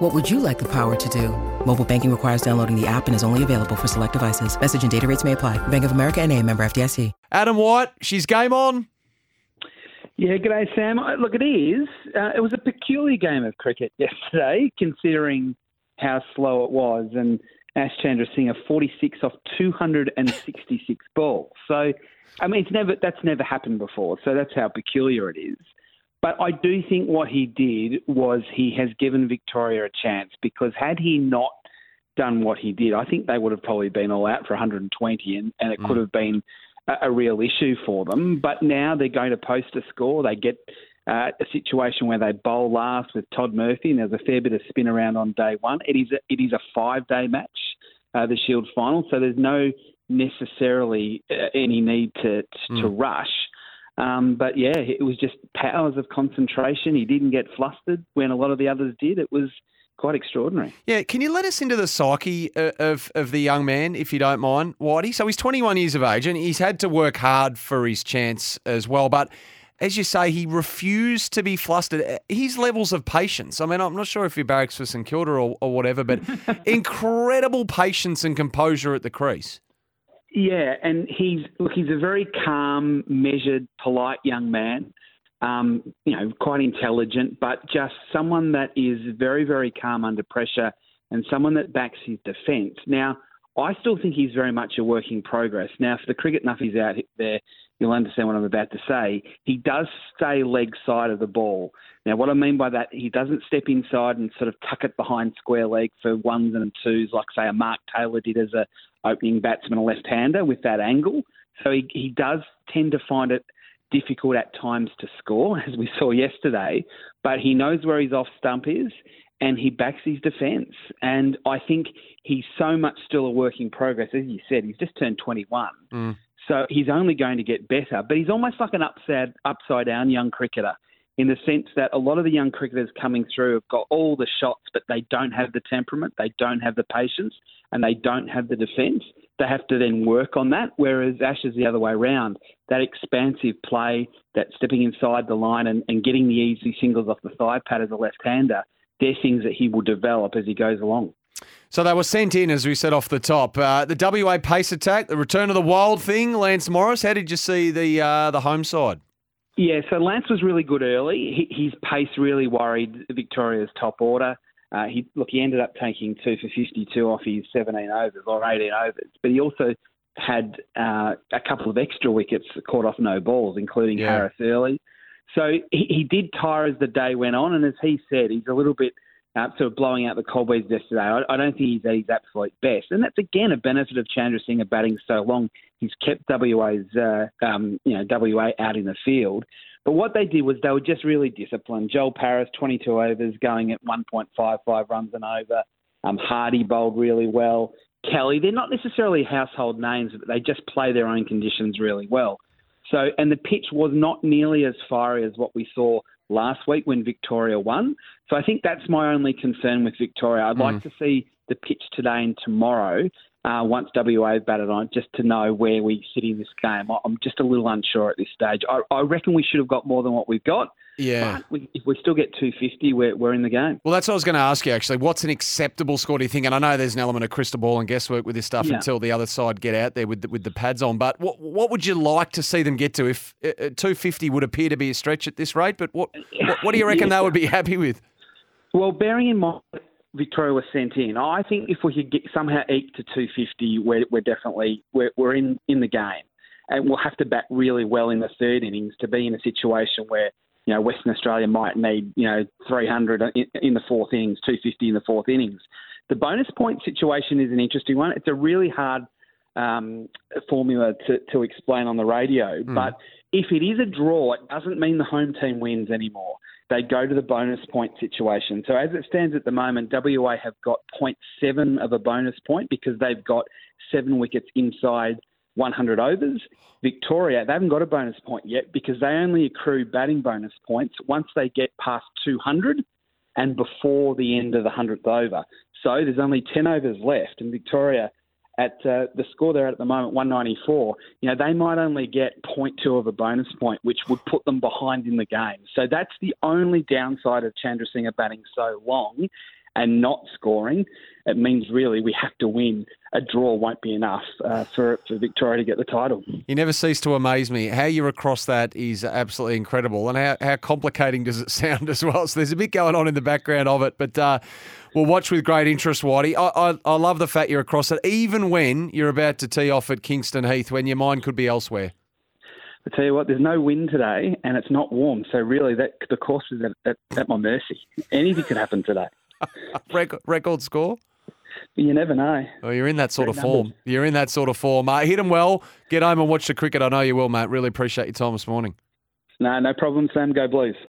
What would you like the power to do? Mobile banking requires downloading the app and is only available for select devices. Message and data rates may apply. Bank of America and a member FDIC. Adam White, she's game on. Yeah, g'day, Sam. Uh, Look, it is. Uh, it was a peculiar game of cricket yesterday, considering how slow it was. And Ash Chandra Singh, 46 off 266 balls. So, I mean, it's never that's never happened before. So that's how peculiar it is. But I do think what he did was he has given Victoria a chance because had he not done what he did, I think they would have probably been all out for 120 and, and it could have been a, a real issue for them. But now they're going to post a score. They get uh, a situation where they bowl last with Todd Murphy, and there's a fair bit of spin around on day one. It is a, it is a five day match, uh, the Shield final, so there's no necessarily uh, any need to to, to rush. Um, but yeah, it was just powers of concentration. He didn't get flustered when a lot of the others did. It was quite extraordinary. Yeah, can you let us into the psyche uh, of, of the young man, if you don't mind, Whitey? So he's 21 years of age and he's had to work hard for his chance as well. But as you say, he refused to be flustered. Uh, His levels of patience. I mean, I'm not sure if he barracks for St Kilda or, or whatever, but incredible patience and composure at the crease. Yeah, and he's look, he's a very calm, measured, polite young man. Um, you know, quite intelligent, but just someone that is very, very calm under pressure and someone that backs his defence. Now, I still think he's very much a work in progress. Now, for the cricket nuffies out there, you'll understand what I'm about to say. He does stay leg side of the ball. Now, what I mean by that, he doesn't step inside and sort of tuck it behind square leg for ones and twos, like say a Mark Taylor did as a opening batsman, a left-hander with that angle. So he, he does tend to find it difficult at times to score, as we saw yesterday. But he knows where his off stump is, and he backs his defence. And I think he's so much still a work in progress. As you said, he's just turned 21. Mm. So he's only going to get better. But he's almost like an upside, upside down young cricketer in the sense that a lot of the young cricketers coming through have got all the shots, but they don't have the temperament, they don't have the patience, and they don't have the defence. They have to then work on that. Whereas Ash is the other way around. That expansive play, that stepping inside the line and, and getting the easy singles off the thigh pad as a left-hander, they're things that he will develop as he goes along. So they were sent in, as we said off the top. Uh, the WA pace attack, the return of the wild thing, Lance Morris. How did you see the uh, the home side? Yeah, so Lance was really good early. He, his pace really worried Victoria's top order. Uh, he look, he ended up taking two for 52 off his 17 overs or 18 overs, but he also had uh, a couple of extra wickets caught off no balls, including Yeah. Harris early. So he, he did tire as the day went on, and as he said, he's a little bit uh, sort of blowing out the cobwebs yesterday. I, I don't think he's at his absolute best, and that's again a benefit of Chandrasinghe batting so long. He's kept WA's uh, um, you know WA out in the field. But what they did was they were just really disciplined. Joel Paris, 22 overs, going at 1.55 runs an over. Um, Hardie bowled really well. Kelly, they're not necessarily household names, but they just play their own conditions really well. So, and the pitch was not nearly as fiery as what we saw last week when Victoria won. So I think that's my only concern with Victoria. I'd hmm. like to see the pitch today and tomorrow uh, once WA batted on, just to know where we sit in this game. I'm just a little unsure at this stage. I, I reckon we should have got more than what we've got. Yeah. We, if we still get 250, we're, we're in the game. Well, that's what I was going to ask you, actually. What's an acceptable score, do you think? And I know there's an element of crystal ball and guesswork with this stuff Yeah. until the other side get out there with the, with the pads on. But what what would you like to see them get to? If uh, uh, 250 would appear to be a stretch at this rate, but what what, what do you reckon they would be happy with? Well, bearing in mind Victoria was sent in, I think if we could get somehow eke to 250, we're, we're definitely we're, we're in, in the game, and we'll have to bat really well in the third innings to be in a situation where you know Western Australia might need you know 300 in, in the fourth innings, 250 in the fourth innings. The bonus point situation is an interesting one. It's a really hard um, formula to, to explain on the radio, but if it is a draw, it doesn't mean the home team wins anymore they go to the bonus point situation. So as it stands at the moment, WA have got 0.7 of a bonus point because they've got seven wickets inside 100 overs. Victoria, they haven't got a bonus point yet because they only accrue batting bonus points once they get past 200 and before the end of the 100th over. So there's only 10 overs left, and Victoria, at uh, the score they're at at the moment, 194, you know, they might only get 0.2 of a bonus point, which would put them behind in the game. So that's the only downside of Chandrasinghe batting so long and not scoring, it means really we have to win. A draw won't be enough uh, for, for Victoria to get the title. You never cease to amaze me. How you're across that is absolutely incredible. And how, how complicating does it sound as well? So there's a bit going on in the background of it. But uh, we'll watch with great interest, Whitey. I, I, I love the fact you're across it, even when you're about to tee off at Kingston Heath, when your mind could be elsewhere. I tell you what, there's no wind today, and it's not warm. So really, that the course is at, at, at my mercy. Anything could happen today. record, record score? You never know. Well, you're in that sort Great of numbers. form. You're in that sort of form. Uh, hit them well. Get home and watch the cricket. I know you will, mate. Really appreciate your time this morning. No, no problem, Sam. Go Blues.